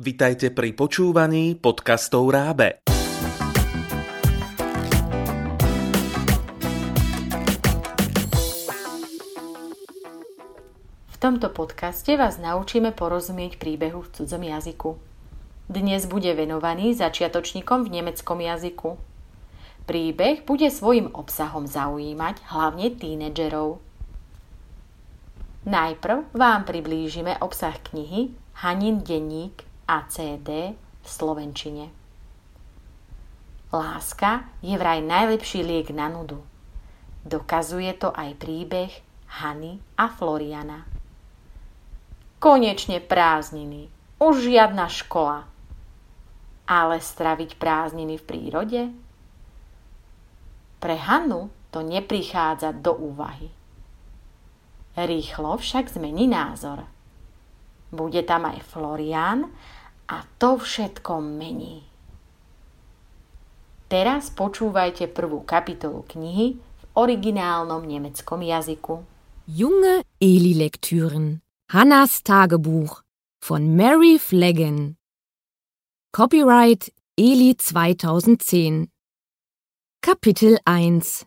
Vitajte pri počúvaní podcastov Rábe. V tomto podcaste vás naučíme porozumieť príbehu v cudzom jazyku. Dnes bude venovaný začiatočníkom v nemeckom jazyku. Príbeh bude svojim obsahom zaujímať hlavne tínedžerov. Najprv vám priblížime obsah knihy Hanin denník ACD v slovenčine. Láska je vraj najlepší liek na nudu. Dokazuje to aj príbeh Hany a Floriana. Konečne prázdniny, už žiadna škola. Ale straviť prázdniny v prírode? Pre Hanu to neprichádza do úvahy. Rýchlo však zmení názor. Bude tam aj Florian a to všetko mení. Teraz počúvajte prvú kapitolu knihy v originálnom nemeckom jazyku. Junge Eli-Lektüren Hannas Tagebuch von Mary Flaggen Copyright Eli 2010 Kapitel 1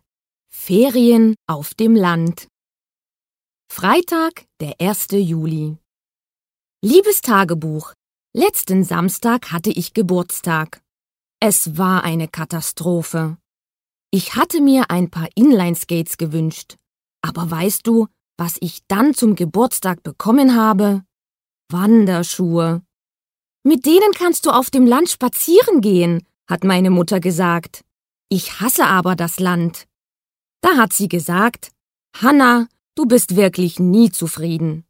Ferien auf dem Land Freitag, der 1. Juli. Liebes Tagebuch, letzten Samstag hatte ich Geburtstag. Es war eine Katastrophe. Ich hatte mir ein paar Inlineskates gewünscht. Aber weißt du, was ich dann zum Geburtstag bekommen habe? Wanderschuhe. Mit denen kannst du auf dem Land spazieren gehen, hat meine Mutter gesagt. Ich hasse aber das Land. Da hat sie gesagt, Hanna, Du bist wirklich nie zufrieden.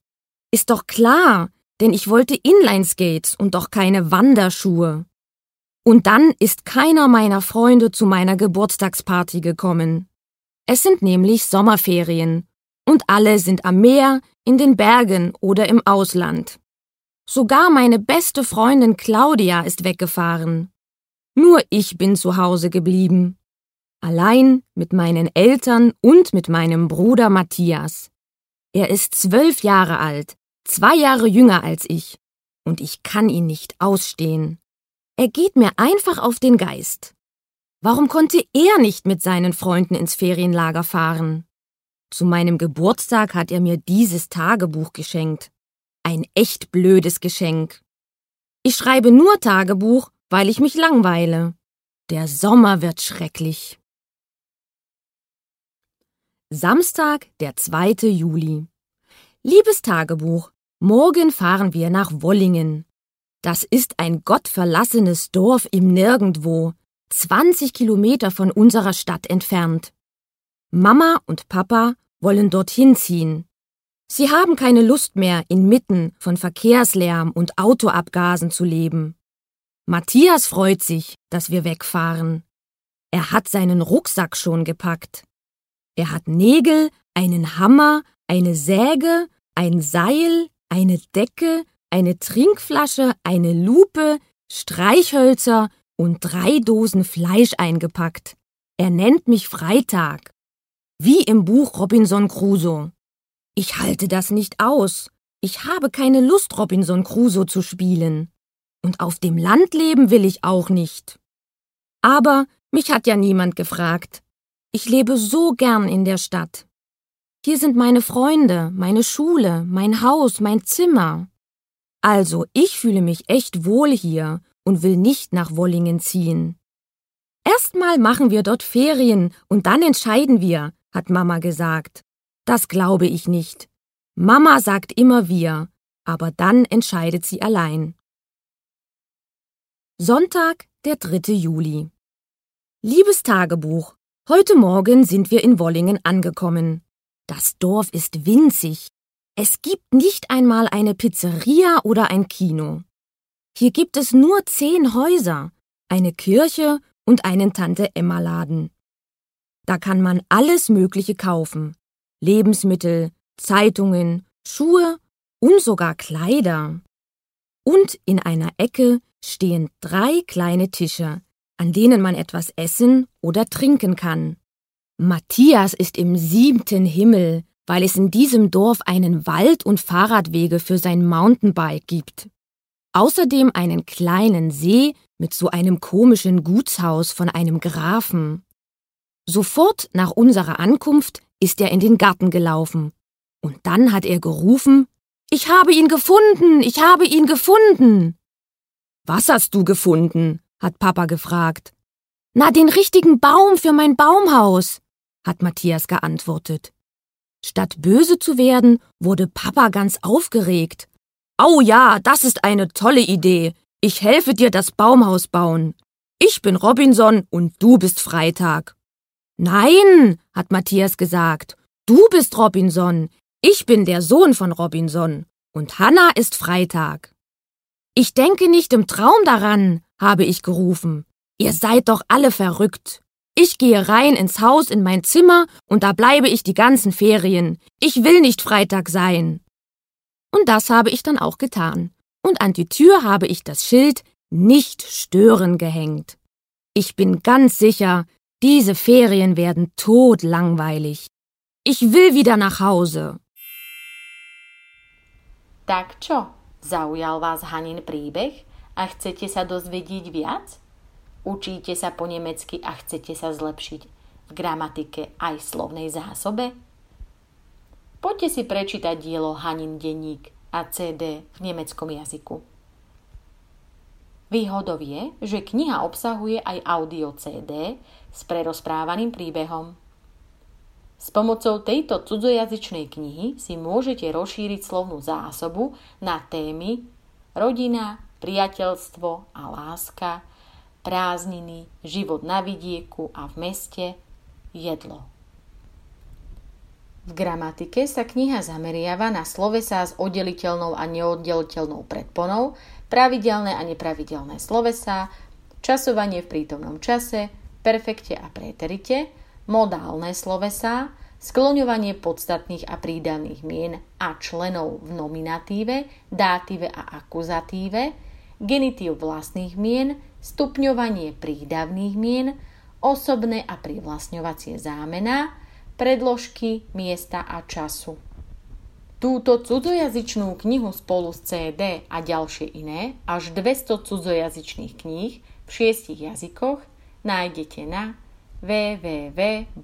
Ist doch klar, denn ich wollte Inlineskates und doch keine Wanderschuhe. Und dann ist keiner meiner Freunde zu meiner Geburtstagsparty gekommen. Es sind nämlich Sommerferien und alle sind am Meer, in den Bergen oder im Ausland. Sogar meine beste Freundin Claudia ist weggefahren. Nur ich bin zu Hause geblieben allein mit meinen Eltern und mit meinem Bruder Matthias. Er ist zwölf Jahre alt, zwei Jahre jünger als ich, und ich kann ihn nicht ausstehen. Er geht mir einfach auf den Geist. Warum konnte er nicht mit seinen Freunden ins Ferienlager fahren? Zu meinem Geburtstag hat er mir dieses Tagebuch geschenkt. Ein echt blödes Geschenk. Ich schreibe nur Tagebuch, weil ich mich langweile. Der Sommer wird schrecklich. Samstag, der 2. Juli. Liebes Tagebuch, morgen fahren wir nach Wollingen. Das ist ein gottverlassenes Dorf im Nirgendwo, 20 Kilometer von unserer Stadt entfernt. Mama und Papa wollen dorthin ziehen. Sie haben keine Lust mehr, inmitten von Verkehrslärm und Autoabgasen zu leben. Matthias freut sich, dass wir wegfahren. Er hat seinen Rucksack schon gepackt. Er hat Nägel, einen Hammer, eine Säge, ein Seil, eine Decke, eine Trinkflasche, eine Lupe, Streichhölzer und drei Dosen Fleisch eingepackt. Er nennt mich Freitag. Wie im Buch Robinson Crusoe. Ich halte das nicht aus. Ich habe keine Lust, Robinson Crusoe zu spielen. Und auf dem Land leben will ich auch nicht. Aber mich hat ja niemand gefragt. Ich lebe so gern in der Stadt. Hier sind meine Freunde, meine Schule, mein Haus, mein Zimmer. Also, ich fühle mich echt wohl hier und will nicht nach Wollingen ziehen. Erstmal machen wir dort Ferien und dann entscheiden wir, hat Mama gesagt. Das glaube ich nicht. Mama sagt immer wir, aber dann entscheidet sie allein. Sonntag, der 3. Juli. Liebes Tagebuch, Heute Morgen sind wir in Wollingen angekommen. Das Dorf ist winzig. Es gibt nicht einmal eine Pizzeria oder ein Kino. Hier gibt es nur zehn Häuser, eine Kirche und einen Tante-Emma-Laden. Da kann man alles Mögliche kaufen. Lebensmittel, Zeitungen, Schuhe und sogar Kleider. Und in einer Ecke stehen drei kleine Tische, an denen man etwas essen oder trinken kann. Matthias ist im siebten Himmel, weil es in diesem Dorf einen Wald und Fahrradwege für sein Mountainbike gibt. Außerdem einen kleinen See mit so einem komischen Gutshaus von einem Grafen. Sofort nach unserer Ankunft ist er in den Garten gelaufen. Und dann hat er gerufen, ich habe ihn gefunden, ich habe ihn gefunden. Was hast du gefunden? hat Papa gefragt. Na, den richtigen Baum für mein Baumhaus, hat Matthias geantwortet. Statt böse zu werden, wurde Papa ganz aufgeregt. Au ja, das ist eine tolle Idee. Ich helfe dir das Baumhaus bauen. Ich bin Robinson und du bist Freitag. Nein, hat Matthias gesagt. Du bist Robinson. Ich bin der Sohn von Robinson. Und Hanna ist Freitag. Ich denke nicht im Traum daran, habe ich gerufen. Ihr seid doch alle verrückt. Ich gehe rein ins Haus in mein Zimmer und da bleibe ich die ganzen Ferien. Ich will nicht Freitag sein. Und das habe ich dann auch getan. Und an die Tür habe ich das Schild Nicht stören gehängt. Ich bin ganz sicher, diese Ferien werden todlangweilig. Ich will wieder nach Hause. Tak čo, zaujal vás Hanin príbeh a chcete sa dozvedieť viac? Učíte sa po nemecky a chcete sa zlepšiť v gramatike aj slovnej zásobe? Poďte si prečítať dielo Hanin denník a CD v nemeckom jazyku. Výhodou je, že kniha obsahuje aj audio CD s prerozprávaným príbehom. S pomocou tejto cudzojazyčnej knihy si môžete rozšíriť slovnú zásobu na témy rodina, priateľstvo a láska, prázdniny, život na vidieku a v meste, jedlo. V gramatike sa kniha zameriava na slovesá s oddeliteľnou a neoddeliteľnou predponou, pravidelné a nepravidelné slovesá, časovanie v prítomnom čase, perfekte a préterite, modálne slovesá, skloňovanie podstatných a prídavných mien a členov v nominatíve, dátive a akuzatíve, genitív vlastných mien, stupňovanie prídavných mien, osobné a privlastňovacie zámená, predložky, miesta a času. Túto cudzojazyčnú knihu spolu s CD a ďalšie iné, až 200 cudzojazyčných kníh v šiestich jazykoch nájdete na www.rab.sk.